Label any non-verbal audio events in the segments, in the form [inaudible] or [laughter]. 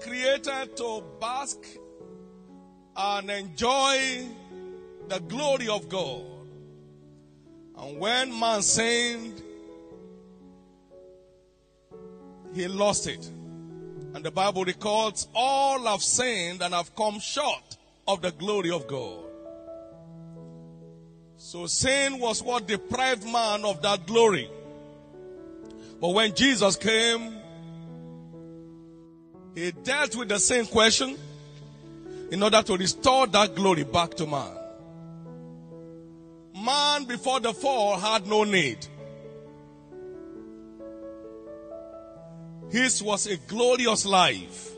Created to bask and enjoy the glory of God. And when man sinned, he lost it. And the Bible records all have sinned and have come short of the glory of God. So sin was what deprived man of that glory. But when Jesus came, he dealt with the same question in order to restore that glory back to man. Man before the fall had no need. His was a glorious life.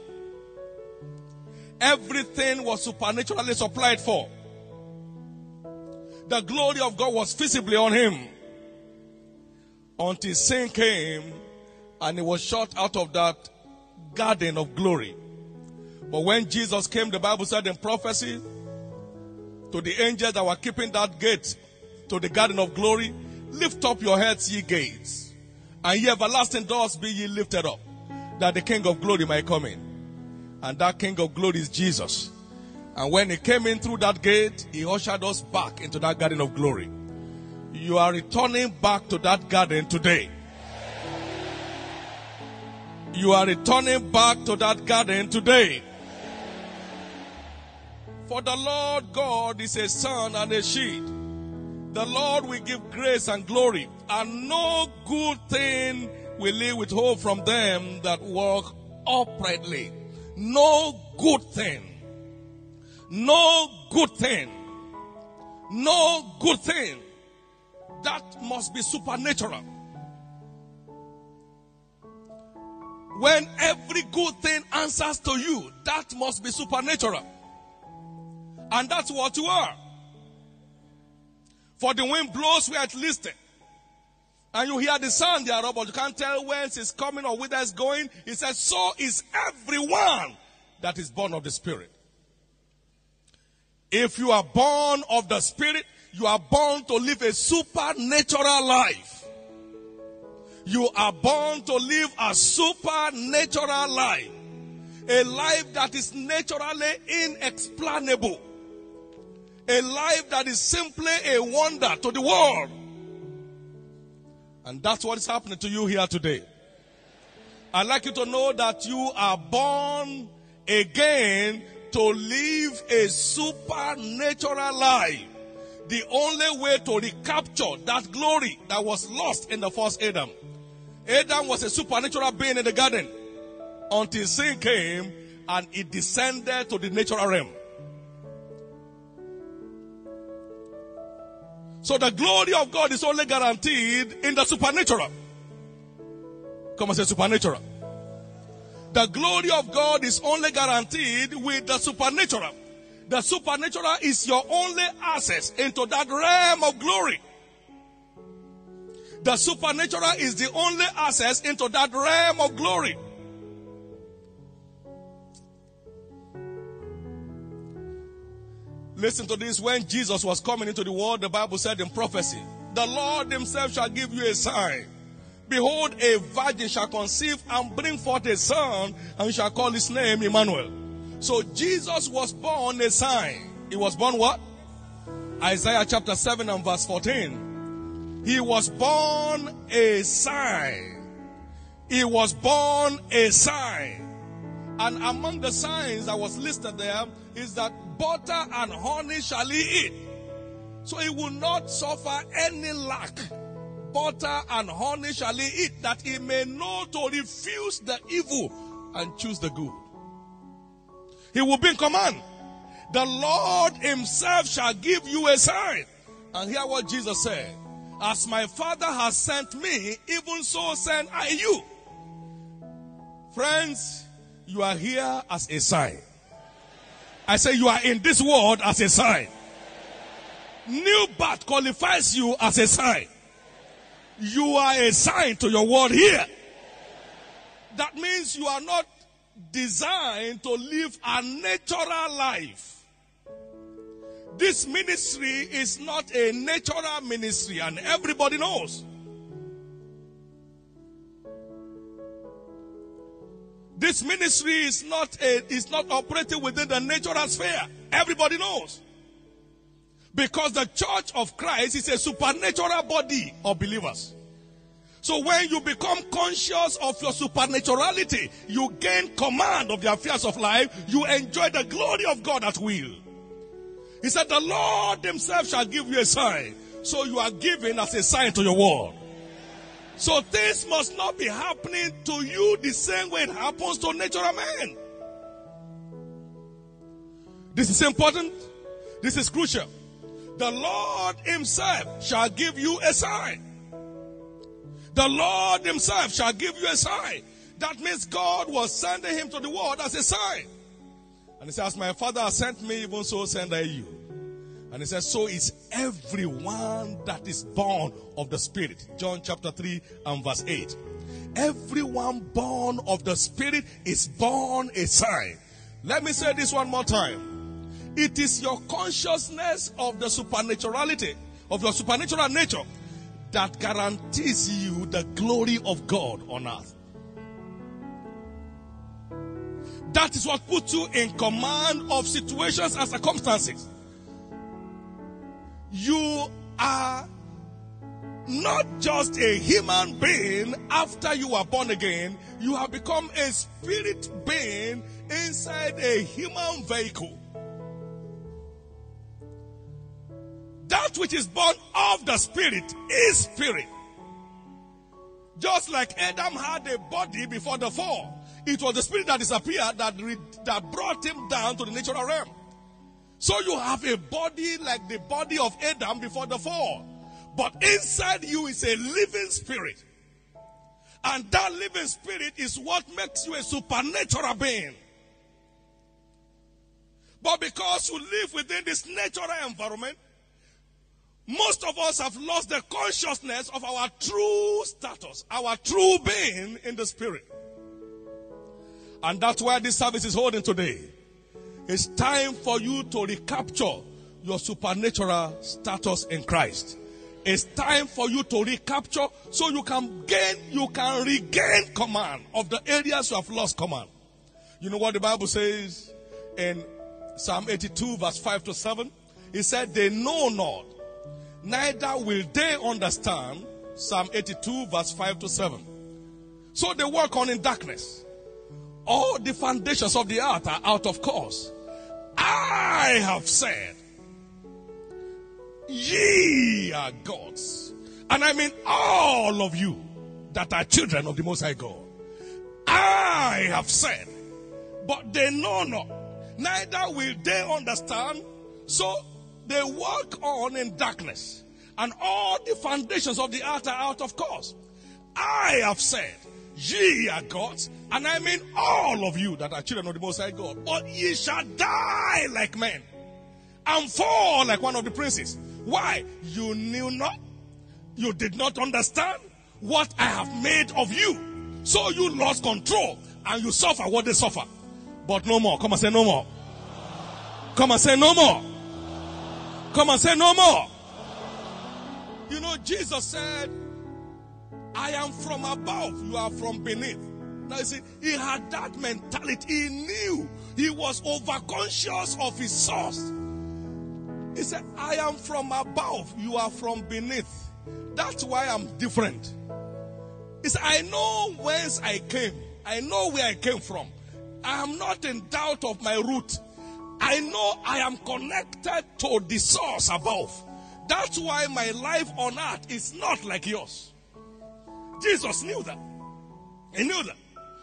Everything was supernaturally supplied for. The glory of God was visibly on him until sin came and he was shot out of that garden of glory. But when Jesus came, the Bible said in prophecy to the angels that were keeping that gate to the garden of glory, lift up your heads, ye gates, and ye everlasting doors be ye lifted up, that the King of glory might come in. And that King of glory is Jesus. And when he came in through that gate, he ushered us back into that garden of glory. You are returning back to that garden today. You are returning back to that garden today. For the Lord God is a sun and a shield. The Lord will give grace and glory, and no good thing will he withhold from them that walk uprightly. No good thing. No good thing. No good thing. That must be supernatural. When every good thing answers to you, that must be supernatural. And that's what you are. For the wind blows where it listed. And you hear the sound thereof, but you can't tell whence it's coming or whither it's going. He says, So is everyone that is born of the Spirit. If you are born of the Spirit, you are born to live a supernatural life. You are born to live a supernatural life. A life that is naturally inexplainable. A life that is simply a wonder to the world. And that's what is happening to you here today. I'd like you to know that you are born again to live a supernatural life. The only way to recapture that glory that was lost in the first Adam. Adam was a supernatural being in the garden until sin came and it descended to the natural realm. So the glory of God is only guaranteed in the supernatural. Come and say supernatural. The glory of God is only guaranteed with the supernatural. The supernatural is your only access into that realm of glory. The supernatural is the only access into that realm of glory. Listen to this. When Jesus was coming into the world, the Bible said in prophecy, the Lord himself shall give you a sign. Behold, a virgin shall conceive and bring forth a son, and shall call his name Emmanuel. So Jesus was born a sign. He was born what? Isaiah chapter 7 and verse 14. He was born a sign. He was born a sign. And among the signs that was listed there is that butter and honey shall he eat. So he will not suffer any lack. Butter and honey shall he eat, that he may know to refuse the evil and choose the good. He will be in command. The Lord himself shall give you a sign. And hear what Jesus said. As my Father has sent me, even so send I you. Friends, you are here as a sign. I say you are in this world as a sign. New birth qualifies you as a sign. You are a sign to your world here. That means you are not designed to live a natural life. This ministry is not a natural ministry and everybody knows. This ministry is not a, is not operating within the natural sphere. Everybody knows. Because the church of Christ is a supernatural body of believers. So when you become conscious of your supernaturality, you gain command of the affairs of life, you enjoy the glory of God at will. He said, the Lord himself shall give you a sign. So you are given as a sign to your world. So things must not be happening to you the same way it happens to natural men. This is important. This is crucial. The Lord himself shall give you a sign. The Lord himself shall give you a sign. That means God was sending him to the world as a sign. And he says, My father has sent me, even so send I you. And he says, So is everyone that is born of the Spirit. John chapter 3 and verse 8. Everyone born of the Spirit is born a sign. Let me say this one more time. It is your consciousness of the supernaturality, of your supernatural nature, that guarantees you the glory of God on earth. That is what puts you in command of situations and circumstances. You are not just a human being after you are born again, you have become a spirit being inside a human vehicle. That which is born of the spirit is spirit. Just like Adam had a body before the fall, it was the spirit that disappeared that, re- that brought him down to the natural realm. So you have a body like the body of Adam before the fall. But inside you is a living spirit. And that living spirit is what makes you a supernatural being. But because you live within this natural environment, most of us have lost the consciousness of our true status, our true being in the spirit. And that's why this service is holding today. It's time for you to recapture your supernatural status in Christ. It's time for you to recapture so you can gain, you can regain command of the areas you have lost command. You know what the Bible says in Psalm 82 verse 5 to 7? It said, they know not, neither will they understand. Psalm 82 verse 5 to 7. So they work on in darkness. All the foundations of the earth are out of course. I have said, Ye are gods. And I mean all of you that are children of the Most High God. I have said, but they know not, neither will they understand. So they walk on in darkness, and all the foundations of the earth are out of course. I have said, Ye are gods, and I mean all of you that are children of the Most High God. But ye shall die like men and fall like one of the princes. Why? You knew not, you did not understand what I have made of you. So you lost control and you suffer what they suffer. But no more. Come and say no more. Come and say no more. Come and say no more. You know, Jesus said, I am from above, you are from beneath. Now you see, he had that mentality. He knew he was overconscious of his source. He said, I am from above, you are from beneath. That's why I'm different. He said, I know whence I came. I know where I came from. I am not in doubt of my root. I know I am connected to the source above. That's why my life on earth is not like yours. Jesus knew that. He knew that.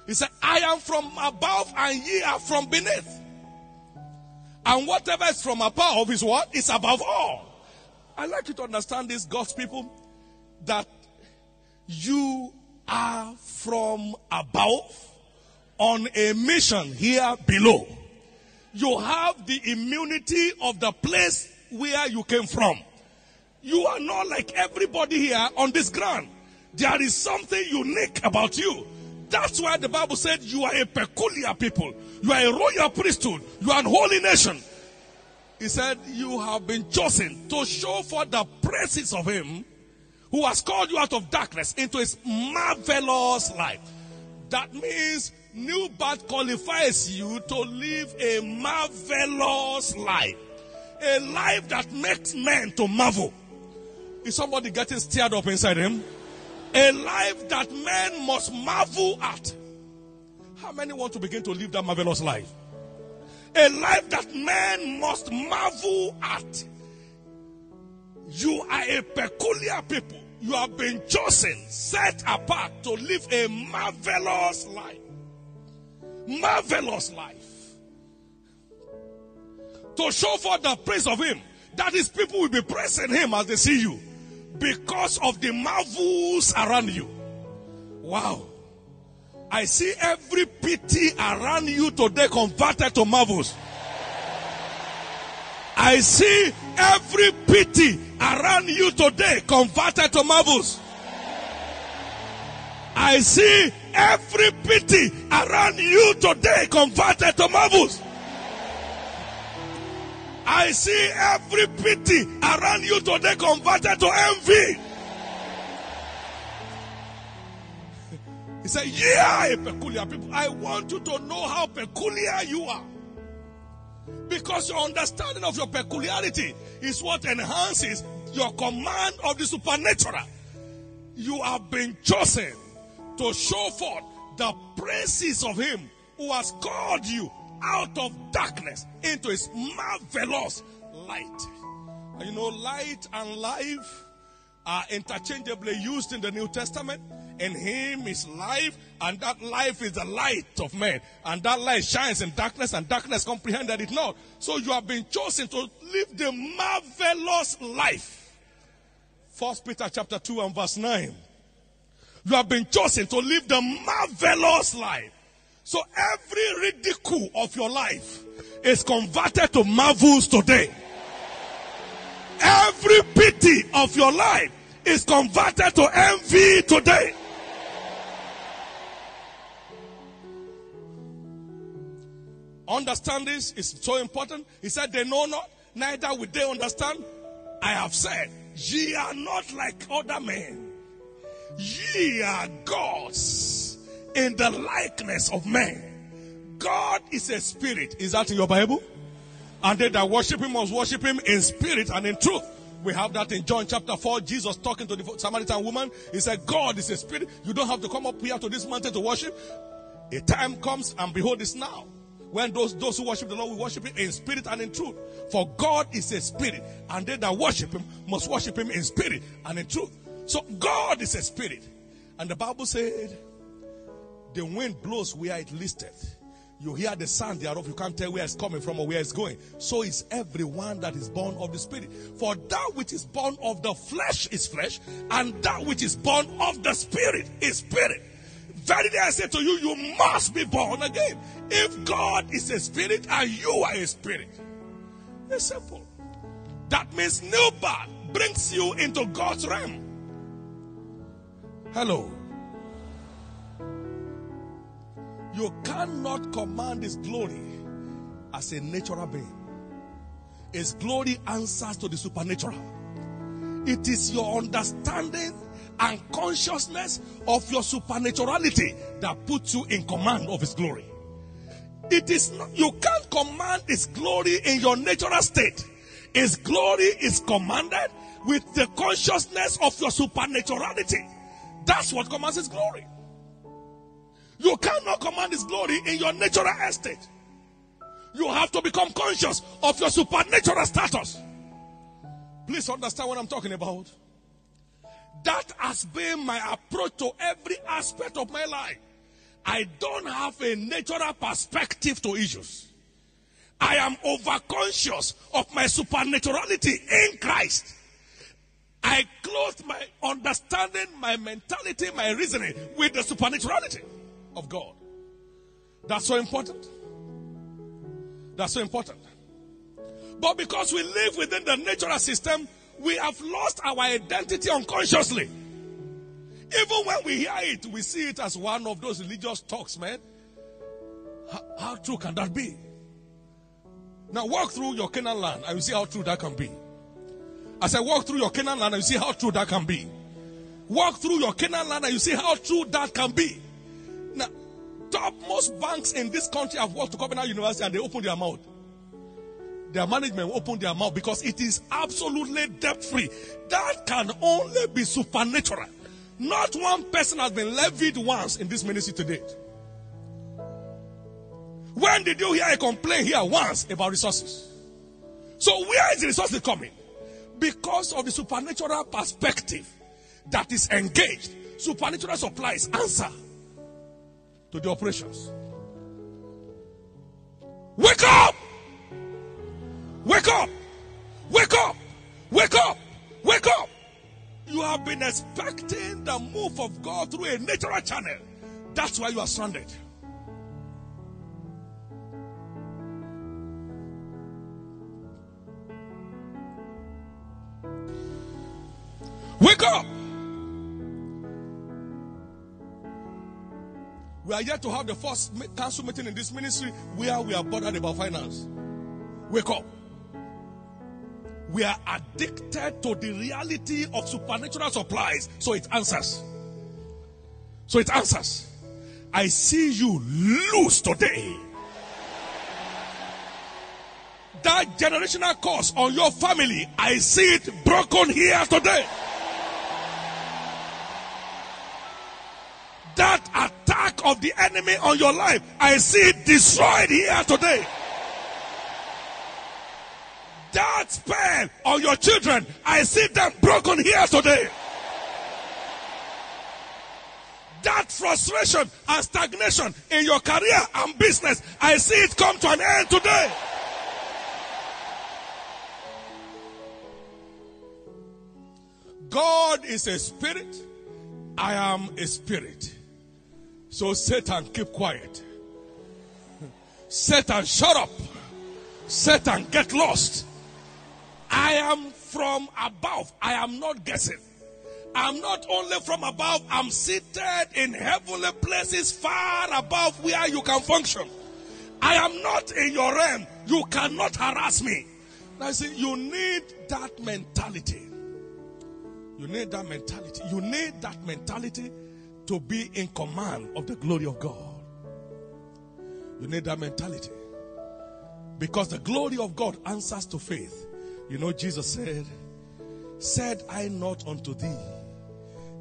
He said, I am from above and ye are from beneath. And whatever is from above is what? Is above all. I like you to understand this, God's people, that you are from above on a mission here below. You have the immunity of the place where you came from. You are not like everybody here on this ground. There is something unique about you. That's why the Bible said you are a peculiar people. You are a royal priesthood. You are a holy nation. He said you have been chosen to show for the praises of him who has called you out of darkness into his marvelous light. That means new birth qualifies you to live a marvelous life. A life that makes men to marvel. Is somebody getting stirred up inside him? A life that men must marvel at. How many want to begin to live that marvelous life? A life that men must marvel at. You are a peculiar people. You have been chosen, set apart to live a marvelous life. Marvelous life. To show forth the praise of Him. That is, people will be praising Him as they see you because of the marvels around you. Wow. I see every pity around you today converted to marvels. I see every pity around you today converted to marvels. I see every pity around you today converted to marvels. I see every pity around you today converted to envy. He said, Yeah, peculiar people. I want you to know how peculiar you are. Because your understanding of your peculiarity is what enhances your command of the supernatural. You have been chosen to show forth the praises of Him who has called you out of darkness into His marvelous light. You know, light and life are interchangeably used in the New Testament. In him is life, and that life is the light of men. And that light shines in darkness, and darkness comprehended it not. So you have been chosen to live the marvelous life. First Peter chapter 2 and verse 9. You have been chosen to live the marvelous life. So every ridicule of your life is converted to marvels today. Every pity of your life is converted to envy today. Understand this is so important. He said, They know not, neither will they understand. I have said, Ye are not like other men. Ye are gods in the likeness of men. God is a spirit. Is that in your Bible? And they that worship him must worship him in spirit and in truth. We have that in John chapter 4. Jesus talking to the Samaritan woman. He said, God is a spirit. You don't have to come up here to this mountain to worship. A time comes and behold, it's now when those, those who worship the Lord will worship him in spirit and in truth. For God is a spirit, and they that worship him must worship him in spirit and in truth. So God is a spirit. And the Bible said, the wind blows where it listeth. You hear the sound thereof, you can't tell where it's coming from or where it's going. So is everyone that is born of the Spirit. For that which is born of the flesh is flesh, and that which is born of the Spirit is spirit. Verily I say to you, you must be born again. If God is a spirit and you are a spirit, it's simple. That means new birth brings you into God's realm. Hello. You cannot command His glory as a natural being. His glory answers to the supernatural. It is your understanding and consciousness of your supernaturality that puts you in command of His glory. It is not, you can't command His glory in your natural state. His glory is commanded with the consciousness of your supernaturality. That's what commands His glory. You cannot command His glory in your natural estate. You have to become conscious of your supernatural status. Please understand what I'm talking about. That has been my approach to every aspect of my life. I don't have a natural perspective to issues. I am overconscious of my supernaturality in Christ. I clothe my understanding, my mentality, my reasoning with the supernaturality of God. That's so important. That's so important. But because we live within the natural system, we have lost our identity unconsciously. Even when we hear it, we see it as one of those religious talks, man. How, how true can that be? Now walk through your Canaan land and you see how true that can be. As I walk through your Canaan land and you see how true that can be. Walk through your Canaan land and you see how true that can be. Topmost banks in this country have walked to Covenant University and they opened their mouth. Their management opened their mouth because it is absolutely debt free. That can only be supernatural. Not one person has been levied once in this ministry to date. When did you hear a complaint here once about resources? So where is the resources coming? Because of the supernatural perspective that is engaged. Supernatural supplies answer to the operations. Wake up! Wake up! Wake up! Wake up! Wake up! You have been expecting the move of God through a natural channel. That's why you are stranded. Wake up! We are yet to have the first council meeting in this ministry where we are bothered about finance. Wake up. We are addicted to the reality of supernatural supplies, so it answers. So it answers. I see you lose today. That generational curse on your family, I see it broken here today. That attack of the enemy on your life, I see it destroyed here today. That spell on your children, I see them broken here today. That frustration and stagnation in your career and business, I see it come to an end today. God is a spirit. I am a spirit. So Satan, keep quiet. Satan, shut up. Satan, get lost. I am from above. I am not guessing. I'm not only from above, I'm seated in heavenly places far above where you can function. I am not in your realm. You cannot harass me. Now, see, you need that mentality. You need that mentality. You need that mentality to be in command of the glory of God. You need that mentality. Because the glory of God answers to faith. You know, Jesus said, Said I not unto thee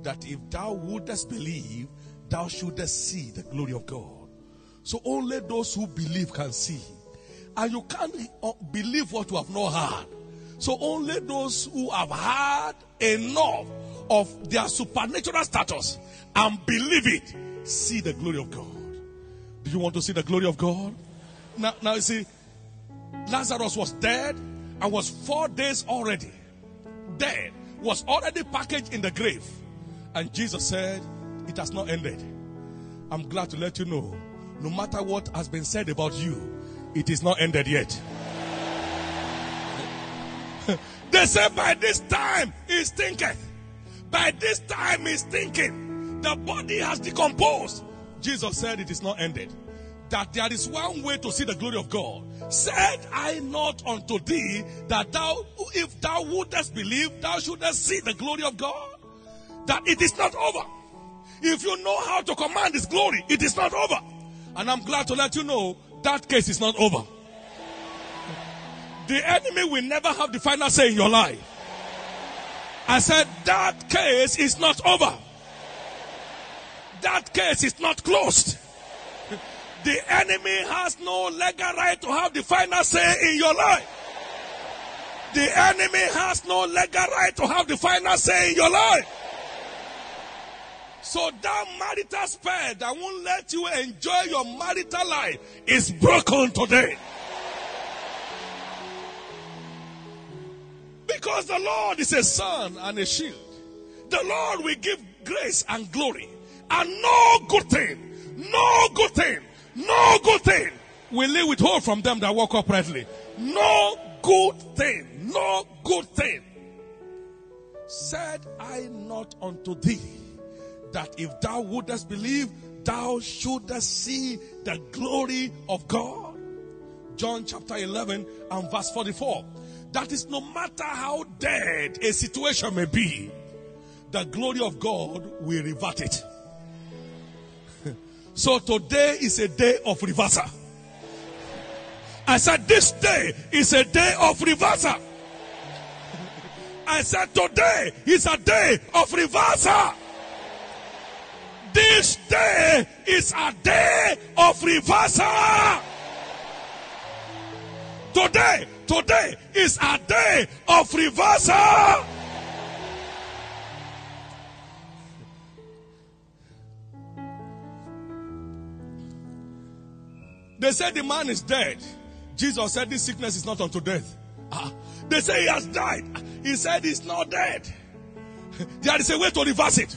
that if thou wouldest believe, thou shouldest see the glory of God. So only those who believe can see. And you can't uh, believe what you have not heard. So only those who have heard enough of their supernatural status and believe it see the glory of God. Do you want to see the glory of God? Now, now you see, Lazarus was dead and was four days already dead, was already packaged in the grave. And Jesus said, It has not ended. I'm glad to let you know, no matter what has been said about you, it is not ended yet. [laughs] they said, By this time he thinketh. By this time he's thinking. The body has decomposed. Jesus said, It is not ended. That there is one way to see the glory of God. Said I not unto thee that thou, if thou wouldest believe, thou shouldest see the glory of God? That it is not over. If you know how to command His glory, it is not over. And I'm glad to let you know that case is not over. The enemy will never have the final say in your life. I said that case is not over. That case is not closed. [laughs] The enemy has no legal right to have the final say in your life. The enemy has no legal right to have the final say in your life. So that marital spell that won't let you enjoy your marital life is broken today. Because the Lord is a sun and a shield. The Lord will give grace and glory. And no good thing, no good thing, no good thing will he withhold from them that walk uprightly. No good thing, no good thing. Said I not unto thee that if thou wouldest believe, thou shouldest see the glory of God? John chapter 11 and verse 44. That is no matter how dead a situation may be, the glory of God will revert it. [laughs] So today is a day of reversal. I said, This day is a day of reversal. I said, Today is a day of reversal. This day is a day of reversal. Today, today is a day of reversal. They said the man is dead. Jesus said this sickness is not unto death. Ah, they say he has died. He said he's not dead. [laughs] There is a way to reverse it.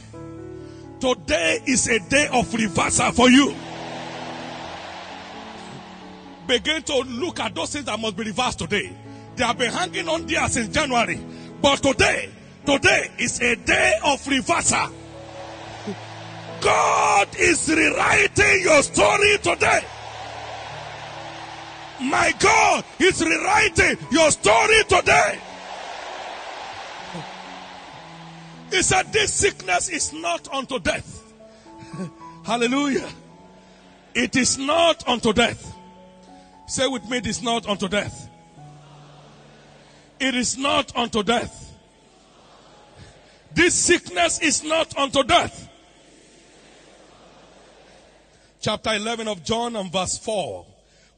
Today is a day of reversal for you. Begin to look at those things that must be reversed today. They have been hanging on there since January. But today, today is a day of reversal. God is rewriting your story today. My God is rewriting your story today. He said, This sickness is not unto death. [laughs] Hallelujah. It is not unto death. Say with me, it is not unto death. It is not unto death. This sickness is not unto death. Chapter 11 of John and verse 4.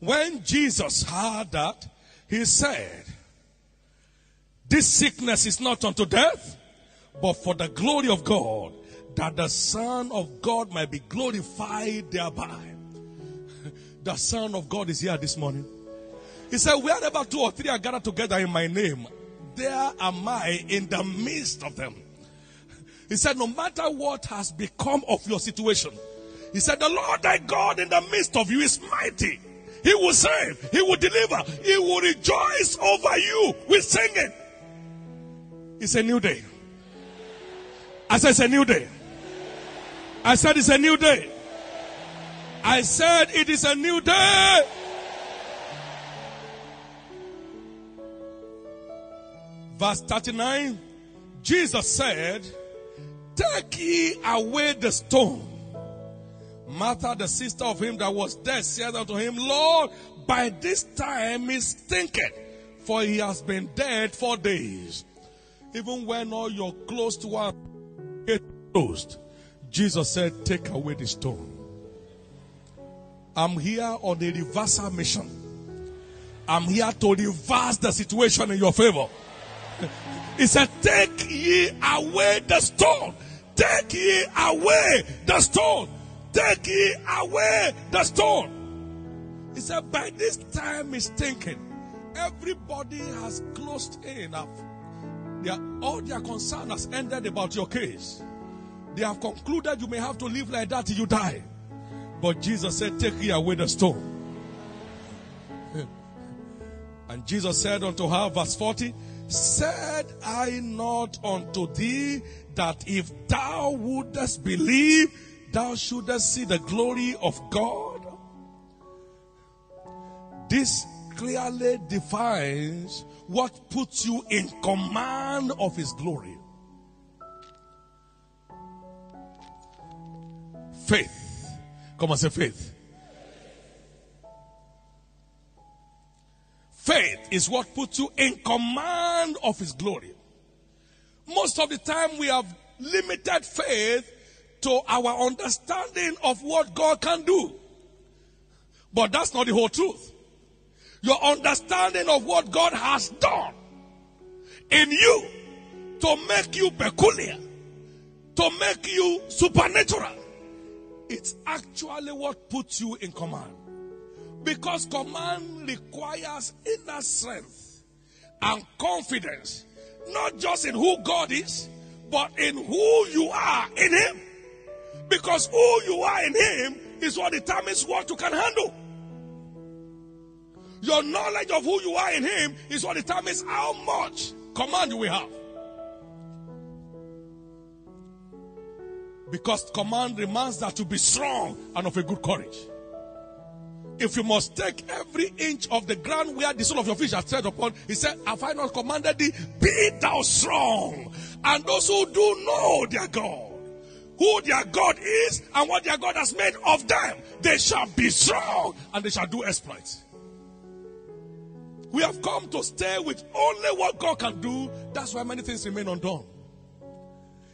When Jesus heard that, he said, This sickness is not unto death, but for the glory of God, that the Son of God might be glorified thereby. The Son of God is here this morning. He said, Wherever two or three are gathered together in my name, there am I in the midst of them. He said, No matter what has become of your situation, he said, The Lord thy God in the midst of you is mighty. He will save, He will deliver, He will rejoice over you with singing. It's a new day. I said, It's a new day. I said, It's a new day. I said, It is a new day. Verse 39 Jesus said, Take ye away the stone. Martha, the sister of him that was dead, said unto him, Lord, by this time he stinketh, for he has been dead four days. Even when all your clothes to are closed, Jesus said, Take away the stone. I'm here on a reversal mission. I'm here to reverse the situation in your favor. [laughs] He said, Take ye away the stone. Take ye away the stone. Take ye away the stone. He said, By this time he's thinking, everybody has closed in. Their, all their concern has ended about your case. They have concluded you may have to live like that till you die. But Jesus said, Take ye away the stone. [laughs] And Jesus said unto her, verse 40, Said I not unto thee that if thou wouldest believe, thou shouldest see the glory of God? This clearly defines what puts you in command of His glory. Faith. Come on, say faith. Faith is what puts you in command of His glory. Most of the time, we have limited faith to our understanding of what God can do. But that's not the whole truth. Your understanding of what God has done in you to make you peculiar, to make you supernatural, it's actually what puts you in command. Because command requires inner strength and confidence, not just in who God is, but in who you are in Him. Because who you are in Him is what determines what you can handle. Your knowledge of who you are in Him is what determines how much command you will have. Because command demands that you be strong and of a good courage. If you must take every inch of the ground where the sole of your feet has tread upon, he said, Have I not commanded thee? Be thou strong. And those who do know their God, who their God is and what their God has made of them. They shall be strong and they shall do exploits. We have come to stay with only what God can do. That's why many things remain undone.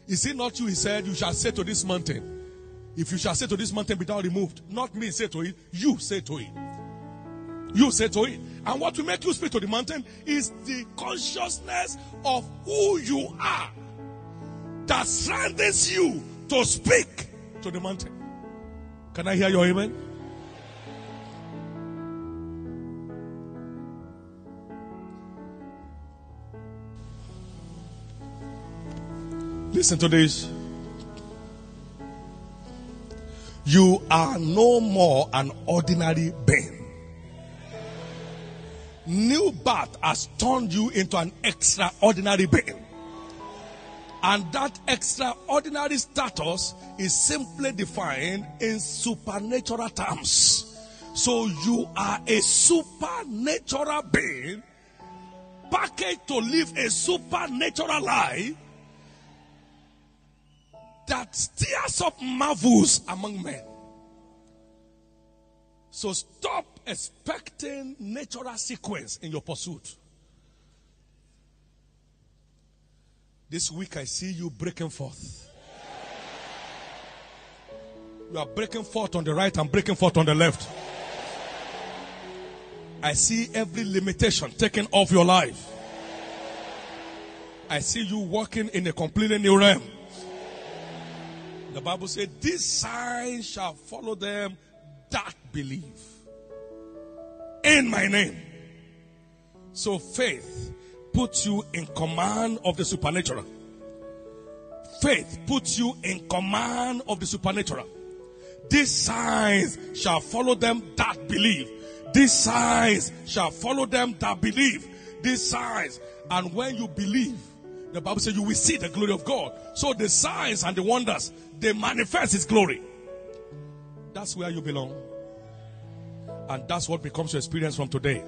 Is it not you? He said, You shall say to this mountain, if you shall say to this mountain, be thou removed. Not me say to it, you say to it. You say to it. And what will make you speak to the mountain is the consciousness of who you are that strengthens you to speak to the mountain. Can I hear your amen? Listen to this. You are no more an ordinary being. New birth has turned you into an extraordinary being. And that extraordinary status is simply defined in supernatural terms. So you are a supernatural being packaged to live a supernatural life that stirs up marvels among men. So stop expecting natural sequence in your pursuit. This week I see you breaking forth. You are breaking forth on the right and breaking forth on the left. I see every limitation taken off your life. I see you walking in a completely new realm. The Bible said, These signs shall follow them that believe in my name. So faith puts you in command of the supernatural. Faith puts you in command of the supernatural. These signs shall follow them that believe. These signs shall follow them that believe. These signs. And when you believe, the Bible says you will see the glory of God. So the signs and the wonders, they manifest His glory. That's where you belong. And that's what becomes your experience from today.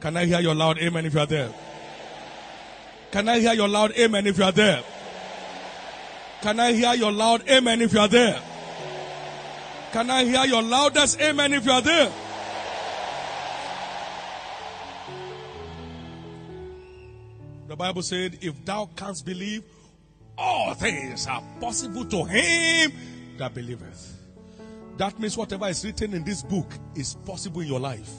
Can I hear your loud amen if you are there? Can I hear your loud amen if you are there? Can I hear your loud amen if you are there? Can I hear your loudest amen if you are there? The Bible said, if thou canst believe, all things are possible to him that believeth. That means whatever is written in this book is possible in your life.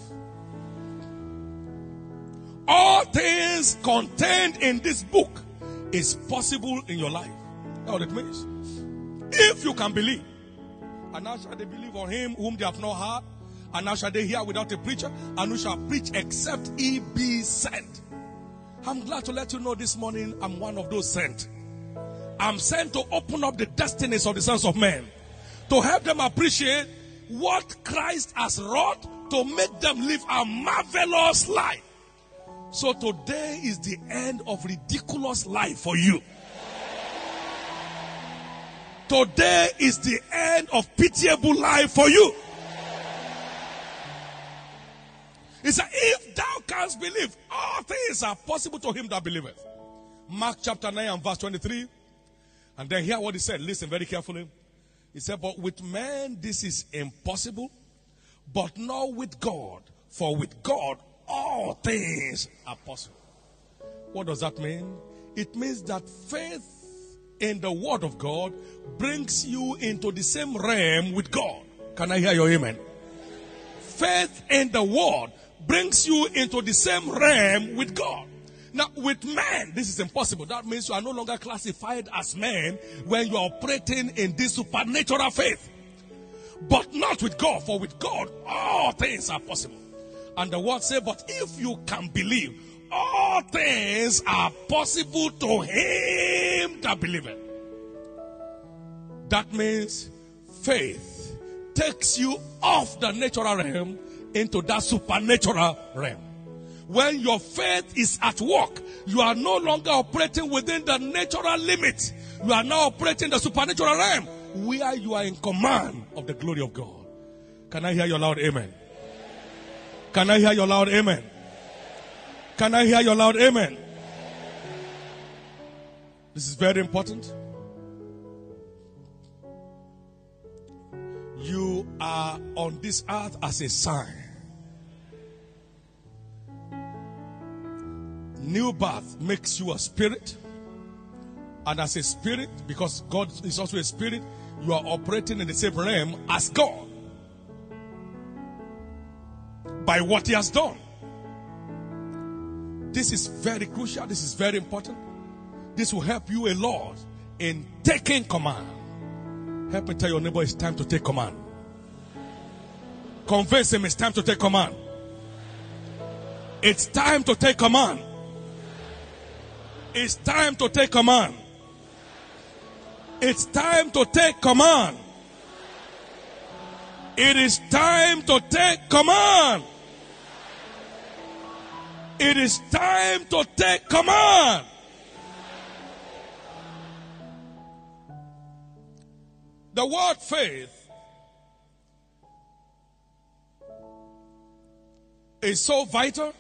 All things contained in this book is possible in your life. That's what it means. If you can believe. And now shall they believe on him whom they have not heard? And now shall they hear without a preacher? And who shall preach except he be sent? I'm glad to let you know this morning I'm one of those sent. I'm sent to open up the destinies of the sons of men, to help them appreciate what Christ has wrought to make them live a marvelous life. So today is the end of ridiculous life for you. Today is the end of pitiable life for you. He said, If thou canst believe, all things are possible to him that believeth. Mark chapter 9 and verse 23. And then hear what he said. Listen very carefully. He said, But with men this is impossible, but not with God. For with God all things are possible. What does that mean? It means that faith in the word of God brings you into the same realm with God. Can I hear your amen? Faith in the word brings you into the same realm with God. Now, with men, this is impossible. That means you are no longer classified as men when you are operating in this supernatural faith. But not with God, for with God, all things are possible. And the word says, But if you can believe, all things are possible to him that believeth. That means faith takes you off the natural realm into that supernatural realm. When your faith is at work, you are no longer operating within the natural limit. You are now operating the supernatural realm where you are in command of the glory of God. Can I hear your loud amen? Can I hear your loud amen? Can I hear your loud amen? This is very important. You are on this earth as a sign. New birth makes you a spirit. And as a spirit, because God is also a spirit, you are operating in the same realm as God by what He has done. This is very crucial. This is very important. This will help you a lot in taking command. Help me tell your neighbor it's time to take command. Convince him it's time to take command. It's time to take command. It's time to take command. It's time to take command. It is time to take command. It is time to take command. The word faith is so vital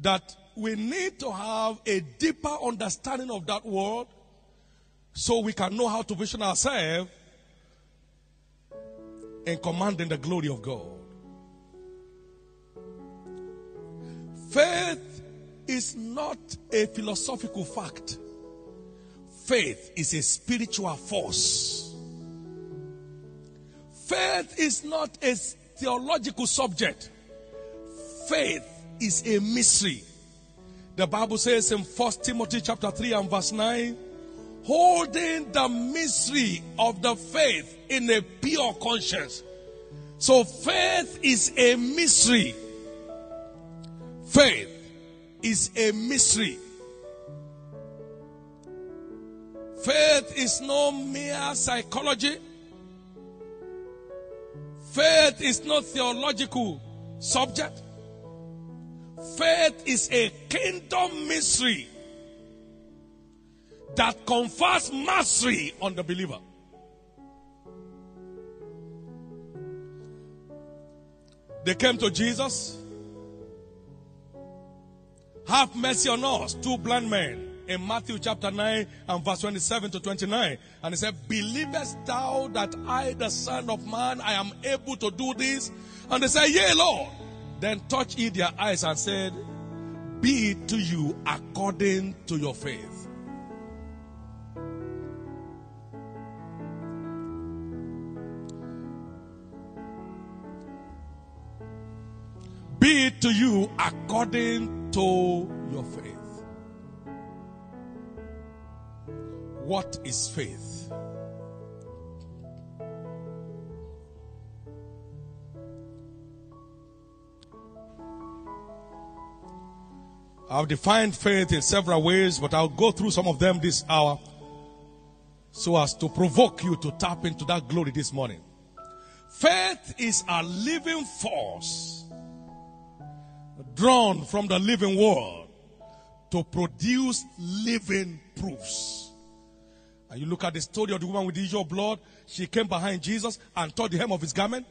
that we need to have a deeper understanding of that word so we can know how to position ourselves in commanding the glory of God. Faith is not a philosophical fact. Faith is a spiritual force. Faith is not a theological subject. Faith is a mystery. The Bible says in 1 Timothy chapter 3 and verse 9, holding the mystery of the faith in a pure conscience. So faith is a mystery. Faith is a mystery. Faith is no mere psychology. Faith is no theological subject. Faith is a kingdom mystery that confers mastery on the believer. They came to Jesus. Have mercy on us, two blind men in Matthew chapter 9 and verse 27 to 29. And he said, Believest thou that I, the Son of Man, I am able to do this? And they said, Yea, Lord. Then touched he their eyes and said, Be it to you according to your faith. Be it to you according to your faith. What is faith? I've defined faith in several ways, but I'll go through some of them this hour so as to provoke you to tap into that glory this morning. Faith is a living force drawn from the living world to produce living proofs. And you look at the story of the woman with the issue of blood, she came behind Jesus and touched the hem of his garment.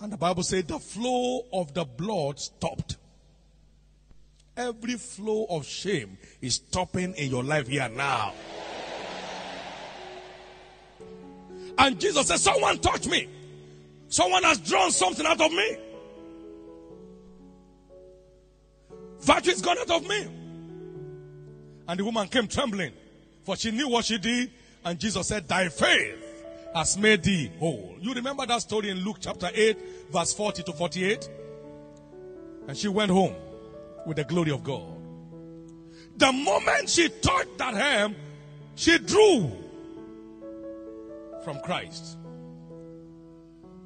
And the Bible said the flow of the blood stopped. Every flow of shame is stopping in your life here now. And Jesus said, Someone touched me. Someone has drawn something out of me. Virtue is gone out of me. And the woman came trembling, for she knew what she did. And Jesus said, Thy faith has made thee whole. You remember that story in Luke chapter 8, verse 40 to 48? And she went home with the glory of God. The moment she touched that hem, she drew from Christ.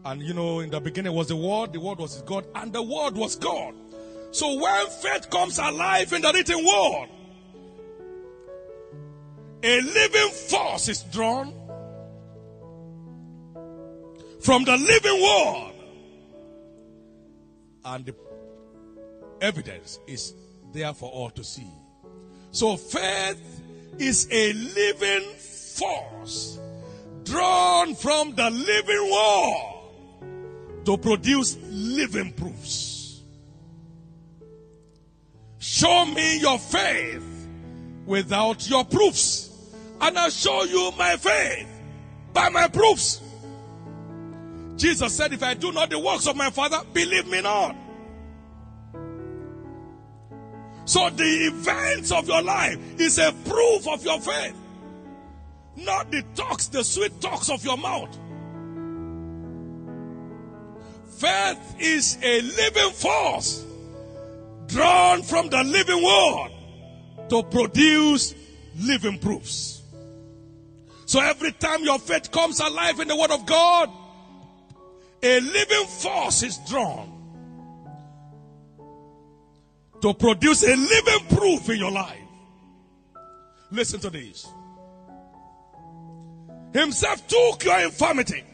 And you know, in the beginning was the Word, the Word was God, and the Word was God. So when faith comes alive in the written Word, a living force is drawn from the living Word. And the evidence is there for all to see. So faith is a living force drawn from the living word to produce living proofs. Show me your faith without your proofs, and I'll show you my faith by my proofs. Jesus said, If I do not the works of my Father, believe me not. So the events of your life is a proof of your faith, not the talks, the sweet talks of your mouth. Faith is a living force drawn from the living word to produce living proofs. So every time your faith comes alive in the word of God, a living force is drawn to produce a living proof in your life. Listen to this. Himself took your infirmity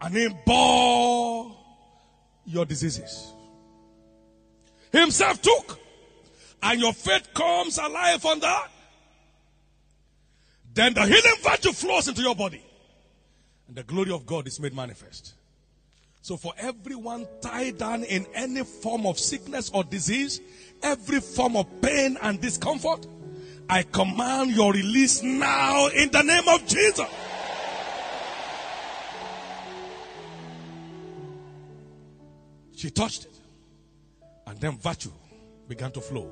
and he bore your diseases. Himself took, and your faith comes alive on that. Then the healing virtue flows into your body, and the glory of God is made manifest. So, for everyone tied down in any form of sickness or disease, every form of pain and discomfort, I command your release now in the name of Jesus. She touched it. And then virtue began to flow.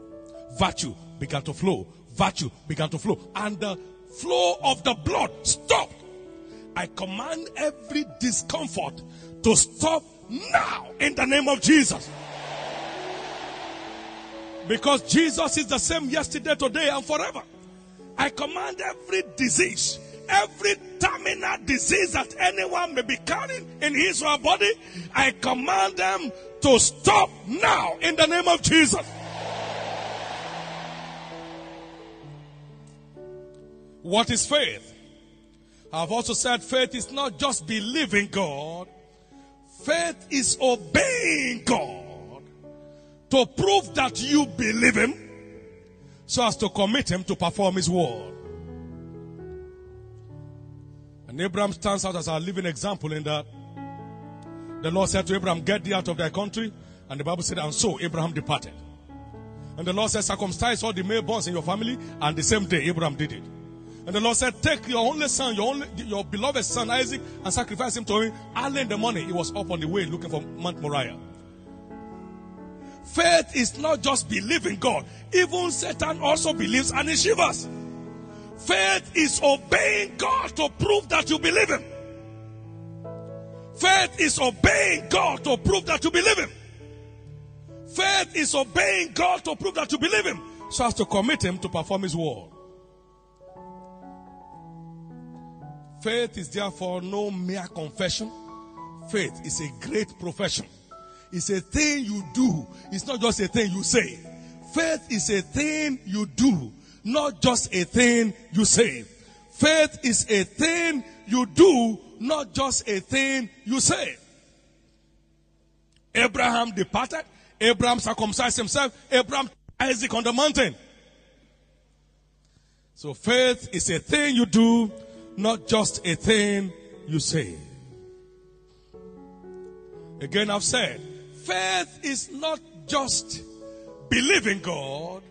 Virtue began to flow. Virtue began to flow. And the flow of the blood stopped. I command every discomfort to stop now in the name of Jesus. Because Jesus is the same yesterday, today, and forever. I command every disease, every terminal disease that anyone may be carrying in his or her body, I command them to stop now in the name of Jesus. What is faith? I've also said faith is not just believing God, faith is obeying God to prove that you believe Him so as to commit Him to perform His word. And Abraham stands out as our living example in that the Lord said to Abraham, Get thee out of thy country. And the Bible said, And so Abraham departed. And the Lord said, Circumcise all the male borns in your family. And the same day Abraham did it. And the Lord said, Take your only son, your only your beloved son Isaac, and sacrifice him to him. Early in the morning, he was up on the way looking for Mount Moriah. Faith is not just believing God. Even Satan also believes and he shivers. Faith is obeying God to prove that you believe him. Faith is obeying God to prove that you believe him. Faith is obeying God to prove that you believe him so as to commit him to perform his word. Faith is therefore no mere confession. Faith is a great profession. It's a thing you do. It's not just a thing you say. Faith is a thing you do, not just a thing you say. Faith is a thing you do, not just a thing you say. Abraham departed. Abraham circumcised himself. Abraham Isaac on the mountain. So faith is a thing you do, not just a thing you say. Again, I've said, faith is not just believing God,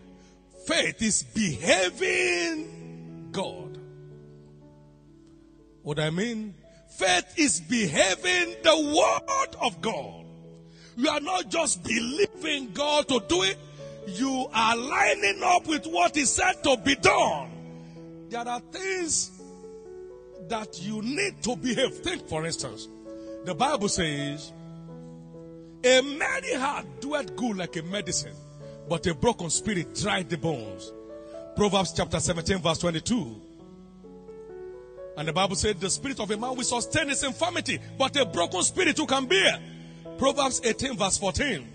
faith is behaving God. What I mean? Faith is behaving the word of God. You are not just believing God to do it, you are lining up with what is said to be done. There are things that you need to behave. Think, for instance, the Bible says, A merry heart doeth good like a medicine, but a broken spirit dried the bones. Proverbs chapter 17, verse 22. And the Bible said, The spirit of a man will sustain his infirmity, but a broken spirit who can bear. Proverbs 18, verse 14.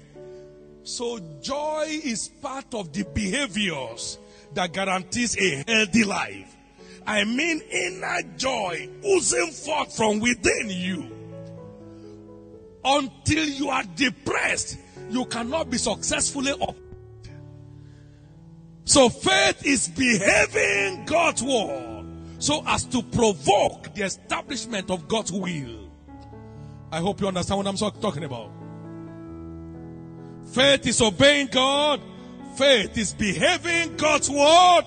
So, joy is part of the behaviors that guarantees a healthy life. I mean, inner joy oozing forth from within you. Until you are depressed, you cannot be successfully up. So, faith is behaving God's word so as to provoke the establishment of God's will. I hope you understand what I'm talking about. Faith is obeying God. Faith is behaving God's word.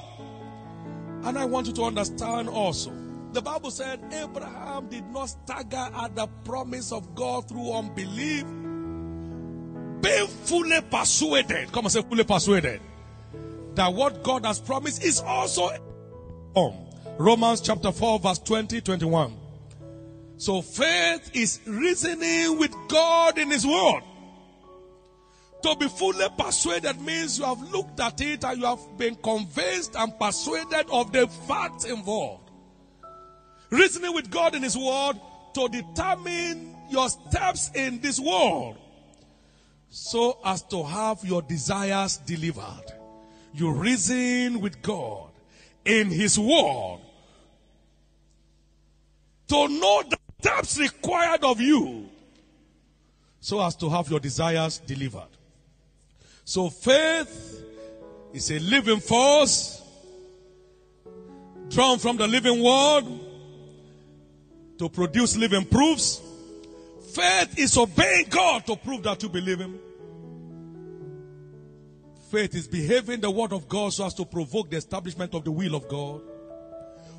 And I want you to understand also The Bible said Abraham did not stagger at the promise of God through unbelief, being fully persuaded. Come and say, fully persuaded. That what God has promised is also. Um, Romans chapter 4, verse 20, 21. So faith is reasoning with God in His Word. To be fully persuaded means you have looked at it and you have been convinced and persuaded of the facts involved. Reasoning with God in His Word to determine your steps in this world so as to have your desires delivered. You reason with God in His Word to know the steps required of you so as to have your desires delivered. So faith is a living force drawn from the living word to produce living proofs. Faith is obeying God to prove that you believe Him. Faith is behaving the word of God so as to provoke the establishment of the will of God.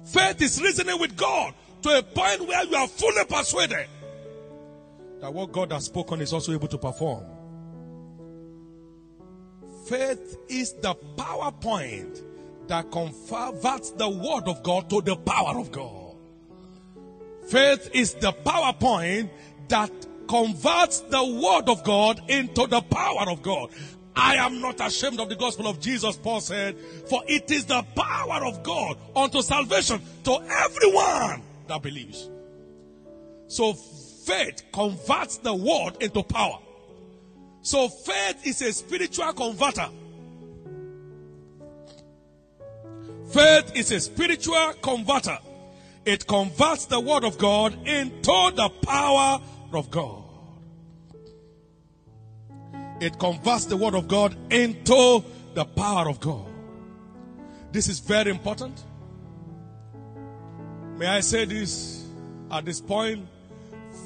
Faith is reasoning with God to a point where you are fully persuaded that what God has spoken is also able to perform. Faith is the PowerPoint that converts the word of God to the power of God. Faith is the PowerPoint that converts the word of God into the power of God. I am not ashamed of the gospel of Jesus, Paul said, for it is the power of God unto salvation to everyone that believes. So faith converts the word into power. So faith is a spiritual converter. Faith is a spiritual converter. It converts the word of God into the power of God. It converts the word of God into the power of God. This is very important. May I say this at this point?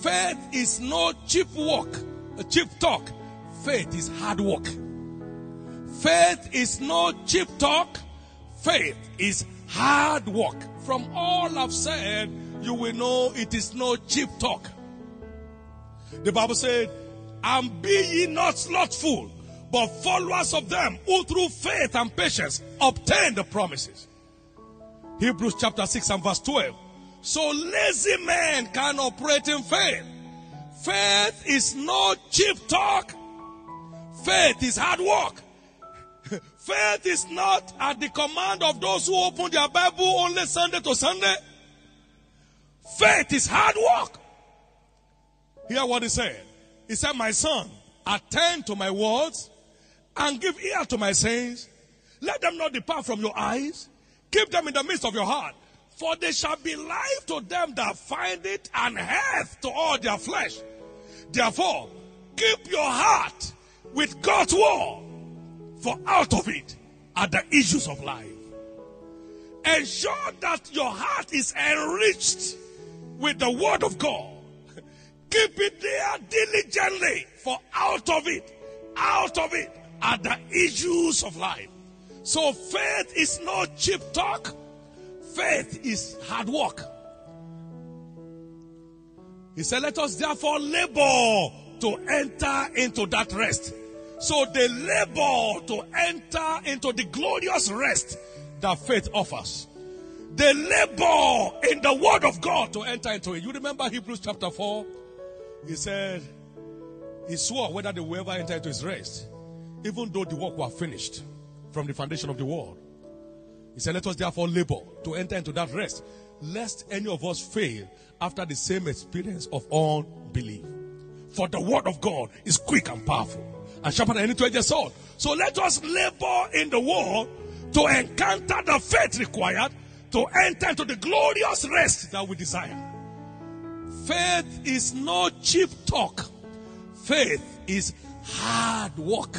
Faith is no cheap work, a cheap talk. Faith is hard work. Faith is no cheap talk. Faith is hard work. From all I've said, you will know it is no cheap talk. The Bible said, and be ye not slothful, but followers of them who through faith and patience obtain the promises. Hebrews chapter 6 and verse 12. So lazy men can operate in faith. Faith is no cheap talk. Faith is hard work. Faith is not at the command of those who open their Bible only Sunday to Sunday. Faith is hard work. Hear what he said. He said, My son, attend to my words and give ear to my sayings. Let them not depart from your eyes. Keep them in the midst of your heart. For they shall be life to them that find it and health to all their flesh. Therefore, keep your heart with God's word, for out of it are the issues of life. Ensure that your heart is enriched with the word of God. Keep it there diligently, for out of it, out of it are the issues of life. So faith is no cheap talk. Faith is hard work. He said, Let us therefore labor to enter into that rest. So they labor to enter into the glorious rest that faith offers. They labor in the word of God to enter into it. You remember Hebrews chapter 4? He said, He swore whether they will ever enter into his rest, even though the work were finished from the foundation of the world. He said, Let us therefore labor to enter into that rest, lest any of us fail after the same experience of unbelief. For the word of God is quick and powerful and sharper than any two-edged sword. So let us labor in the world to encounter the faith required to enter into the glorious rest that we desire. Faith is no cheap talk. Faith is hard work.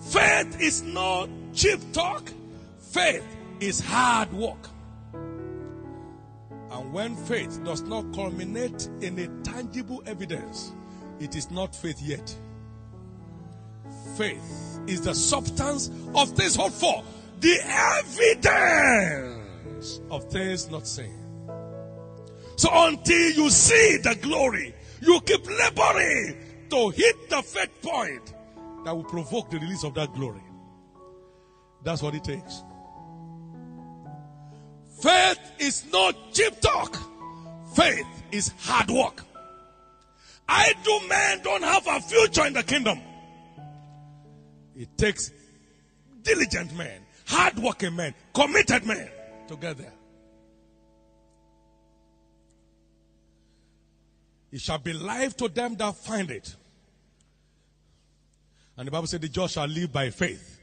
Faith is no cheap talk. Faith is hard work. And when faith does not culminate in a tangible evidence, it is not faith yet. Faith is the substance of things hoped for, the evidence of things not seen. So until you see the glory, you keep laboring to hit the faith point that will provoke the release of that glory. That's what it takes. Faith is not cheap talk. Faith is hard work. Idle men don't have a future in the kingdom. It takes diligent men, hardworking men, committed men to get there. It shall be life to them that find it. And the Bible said the just shall live by faith.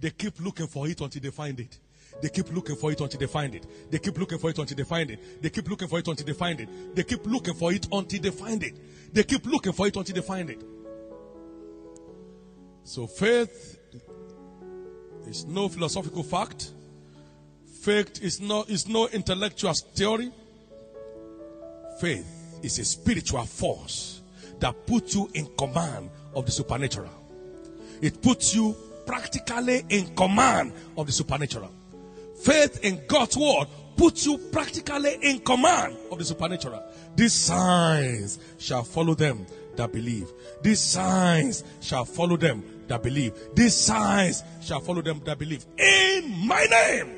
They keep looking for it until they find it. They keep looking for it until they find it. They keep looking for it until they find it. They keep looking for it until they find it. They keep looking for it until they find it. They keep looking for it until they find it. So faith is no philosophical fact. Faith is no, is no intellectual theory. Faith is a spiritual force that puts you in command of the supernatural. It puts you practically in command of the supernatural. Faith in God's word puts you practically in command of the supernatural. These signs shall follow them that believe. These signs shall follow them that believe. These signs shall follow them that believe. In my name.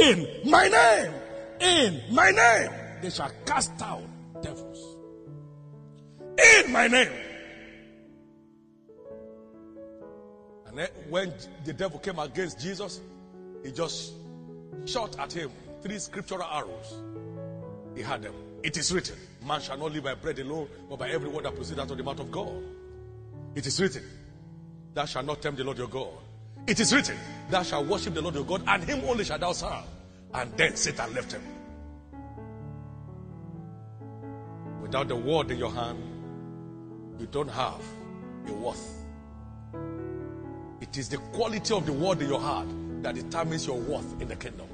In my name. In my name. They shall cast out devils. In my name. And when the devil came against Jesus, he just shot at him three scriptural arrows. He had them. It is written, Man shall not live by bread alone, but by every word that proceeds out of the mouth of God. It is written, Thou shalt not tempt the Lord your God. It is written, Thou shalt worship the Lord your God, and him only shalt thou serve. And then Satan left him. Without the word in your hand, you don't have a worth. It is the quality of the word in your heart that determines your worth in the kingdom.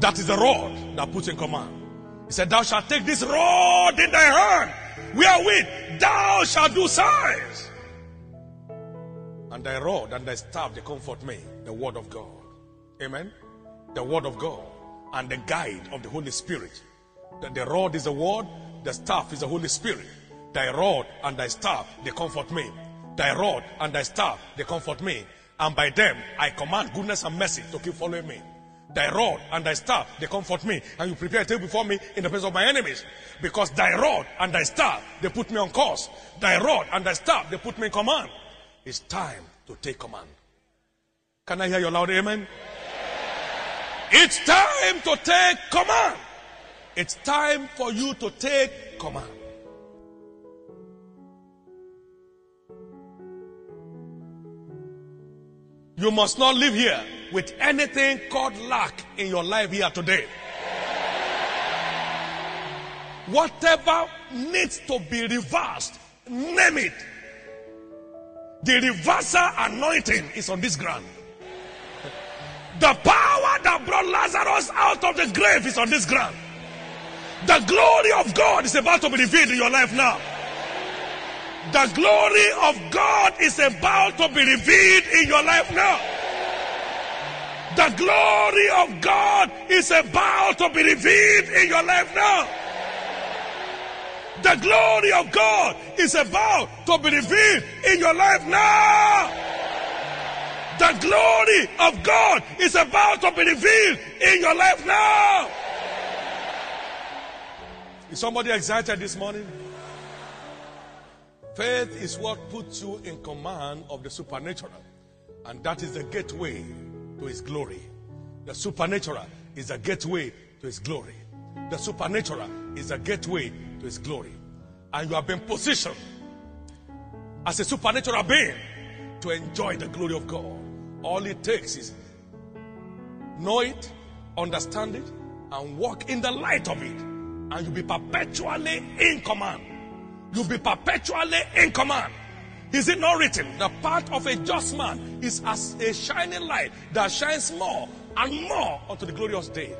That is the rod that puts in command. He said, Thou shalt take this rod in thy hand, wherewith thou shalt do signs. And thy rod and thy staff, they comfort me, the word of God. Amen. The word of God and the guide of the Holy Spirit. The, the rod is the word, the staff is the Holy Spirit. Thy rod and thy staff, they comfort me. Thy rod and thy staff, they comfort me. And by them I command goodness and mercy to keep following me. Thy rod and thy staff, they comfort me. And you prepare a table before me in the presence of my enemies. Because thy rod and thy staff, they put me on course. Thy rod and thy staff, they put me in command. It's time to take command. Can I hear your loud amen? It's time to take command. It's time for you to take command. You must not live here with anything called lack in your life here today. Whatever needs to be reversed, name it. The reversal anointing is on this ground. The power that brought Lazarus out of the grave is on this ground. The glory of God is about to be revealed in your life now. The glory of God is about to be revealed in your life now. The glory of God is about to be revealed in your life now. The glory of God is about to be revealed in your life now. The glory of God is about to be revealed in your life now. Is somebody excited this morning? Faith is what puts you in command of the supernatural, and that is the gateway to his glory. The supernatural is a gateway to his glory. The supernatural is a gateway to his glory. And you have been positioned as a supernatural being to enjoy the glory of God. All it takes is know it, understand it, and walk in the light of it. And you'll be perpetually in command. You'll be perpetually in command. Is it not written? The path of a just man is as a shining light that shines more and more unto the glorious day.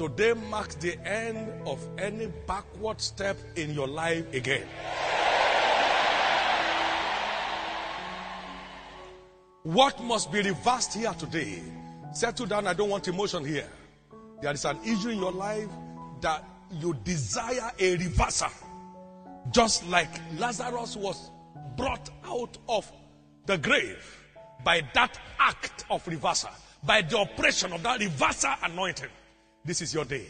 Today marks the end of any backward step in your life again. What must be reversed here today Settle down. I don't want emotion here. There is an issue in your life that you desire a reversal. Just like Lazarus was brought out of the grave by that act of reversal, by the operation of that reversal anointing. This is your day.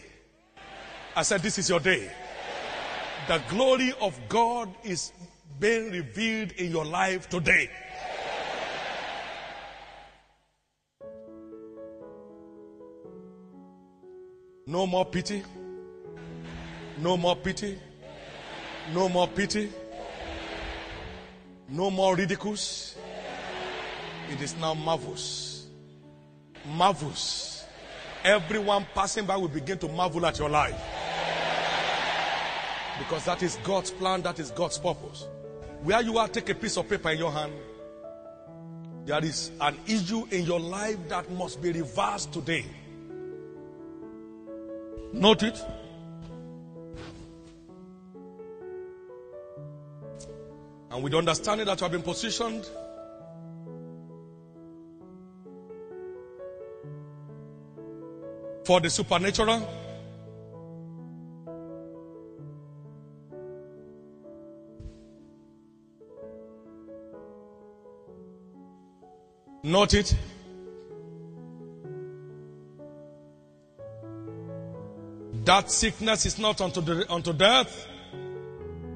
I said, This is your day. The glory of God is being revealed in your life today. No more pity. No more pity. No more pity. No more ridicules. It is now marvelous. Marvelous. Everyone passing by will begin to marvel at your life. Because that is God's plan, that is God's purpose. Where you are, take a piece of paper in your hand. There is an issue in your life that must be reversed today. Note it. And with understanding that you have been positioned. For the supernatural, Note it. That sickness is not unto, the, unto death,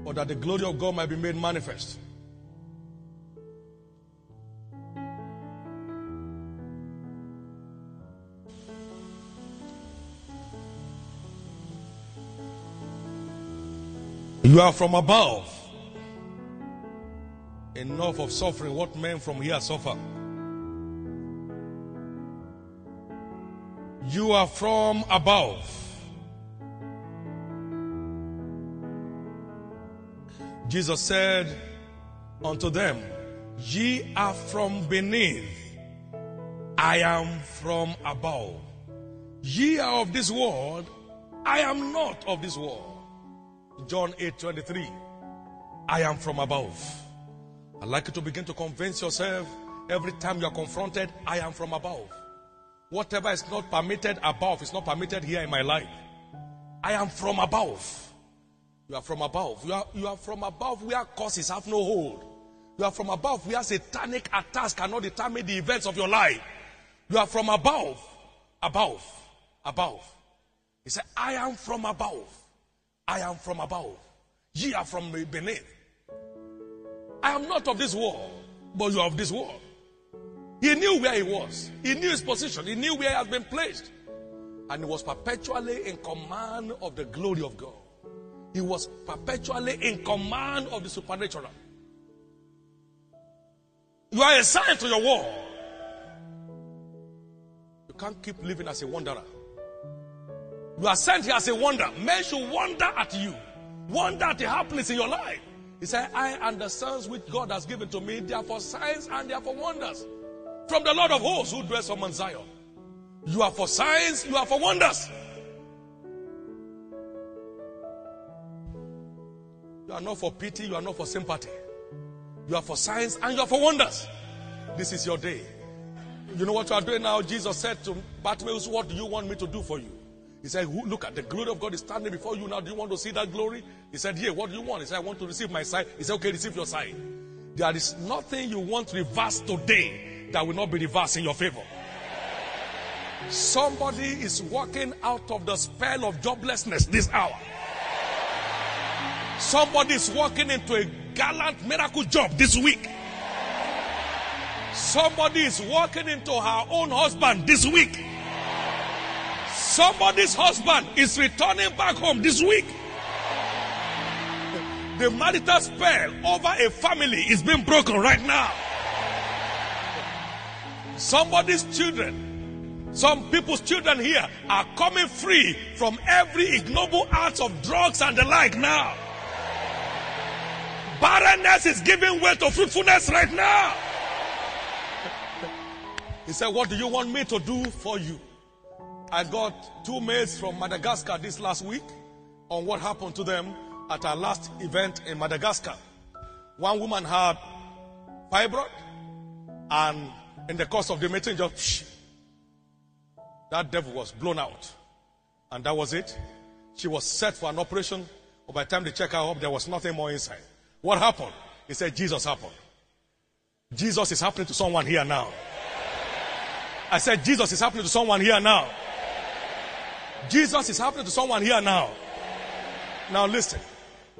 but that the glory of God might be made manifest. You are from above. Enough of suffering. What men from here suffer. You are from above. Jesus said unto them, Ye are from beneath, I am from above. Ye are of this world, I am not of this world. John 8 23. I am from above. I'd like you to begin to convince yourself every time you are confronted, I am from above. Whatever is not permitted above is not permitted here in my life. I am from above. You are from above. You are, you are from above where causes have no hold. You are from above where satanic attacks cannot determine the events of your life. You are from above. Above. Above. He said, I am from above. I am from above. Ye are from beneath. I am not of this world, but you are of this world. He knew where he was. He knew his position. He knew where he has been placed. And he was perpetually in command of the glory of God. He was perpetually in command of the supernatural. You are a sign to your world. You can't keep living as a wanderer. You are sent here as a wonder. Men should wonder at you. Wonder at the happenings in your life. He said, I and the sons which God has given to me, they are for signs and they are for wonders. From the Lord of hosts who dwells on Zion. You are for signs, you are for wonders. You are not for pity, you are not for sympathy. You are for signs and you are for wonders. This is your day. You know what you are doing now? Jesus said to Bartimaeus, What do you want me to do for you? He said, Look at the glory of God is standing before you now. Do you want to see that glory? He said, Yeah, what do you want? He said, I want to receive my sight. He said, Okay, receive your sight. There is nothing you want reversed today that will not be reversed in your favor. Somebody is walking out of the spell of joblessness this hour. Somebody is walking into a gallant miracle job this week. Somebody is walking into her own husband this week. Somebody's husband is returning back home this week. The marital spell over a family is being broken right now. Somebody's children, some people's children here are coming free from every ignoble act of drugs and the like now. Barrenness is giving way to fruitfulness right now. [laughs] He said, What do you want me to do for you? I got two mails from Madagascar this last week on what happened to them at our last event in Madagascar. One woman had fibroid, and in the course of the meeting, just That devil was blown out. And that was it. She was set for an operation. But by the time they check her up, there was nothing more inside. What happened? He said, Jesus happened. Jesus is happening to someone here now. I said, Jesus is happening to someone here now. Jesus is happening to someone here now. Now listen.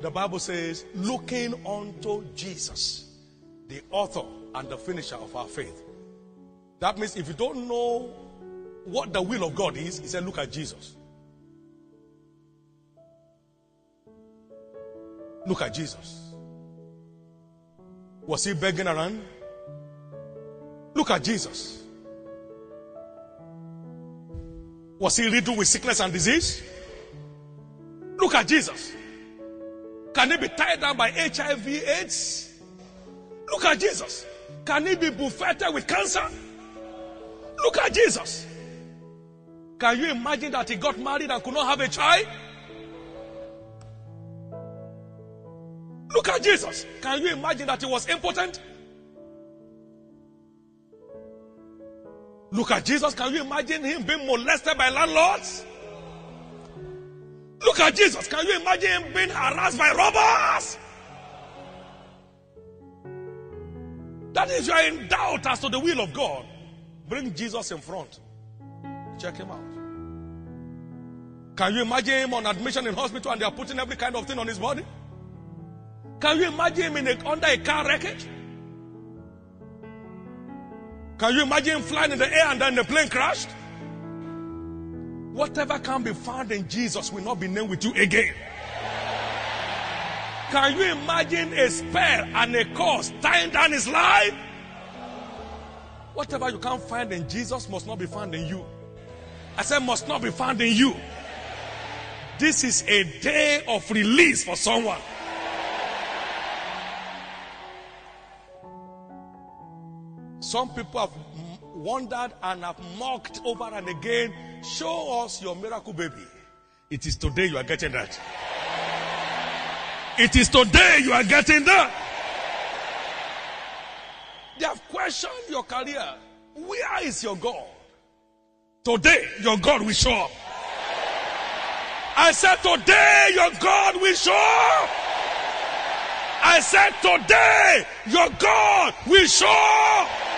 The Bible says, looking unto Jesus, the author and the finisher of our faith. That means if you don't know what the will of God is, he said, look at Jesus. Look at Jesus. Was he begging around? Look at Jesus. Was he riddled with sickness and disease? Look at Jesus. Can he be tied down by HIV AIDS? Look at Jesus. Can he be buffeted with cancer? Look at Jesus. Can you imagine that he got married and could not have a child? Look at Jesus. Can you imagine that he was impotent? Look at Jesus. Can you imagine him being molested by landlords? Look at Jesus. Can you imagine him being harassed by robbers? That is, you are in doubt as to the will of God. Bring Jesus in front. Check him out. Can you imagine him on admission in hospital and they are putting every kind of thing on his body? Can you imagine him a, under a car wreckage? Can you imagine him flying in the air and then the plane crashed? Whatever can be found in Jesus will not be named with you again. Can you imagine a spell and a curse tying down his life? Whatever you can't find in Jesus must not be found in you. I said, must not be found in you. This is a day of release for someone. Some people have wondered and have mocked over and again. Show us your miracle baby. It is today you are getting that. It is today you are getting that. They have questioned your career. Where is your God? Today, your God will show up. I said, Today, your God will show up. I said, Today, your God will show up.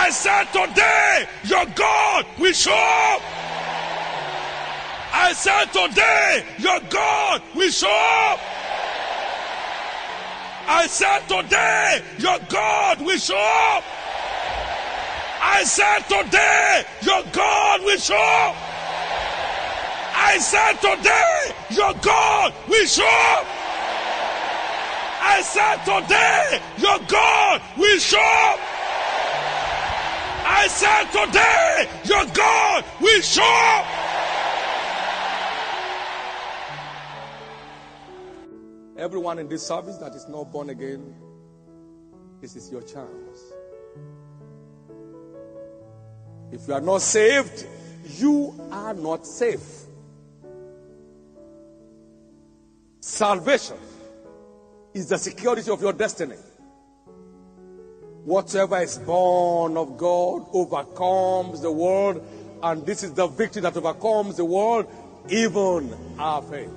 I said, Today, your God will show up. I said, Today, your God will show up. I said, Today, your God will show up. I said, Today, your God will show up. I said, Today, your God will show up. I said, Today, your God will show up. I said, Today, your God will show up. Everyone in this service that is not born again, this is your chance. If you are not saved, you are not safe. Salvation is the security of your destiny. Whatever is born of God overcomes the world, and this is the victory that overcomes the world, even our faith.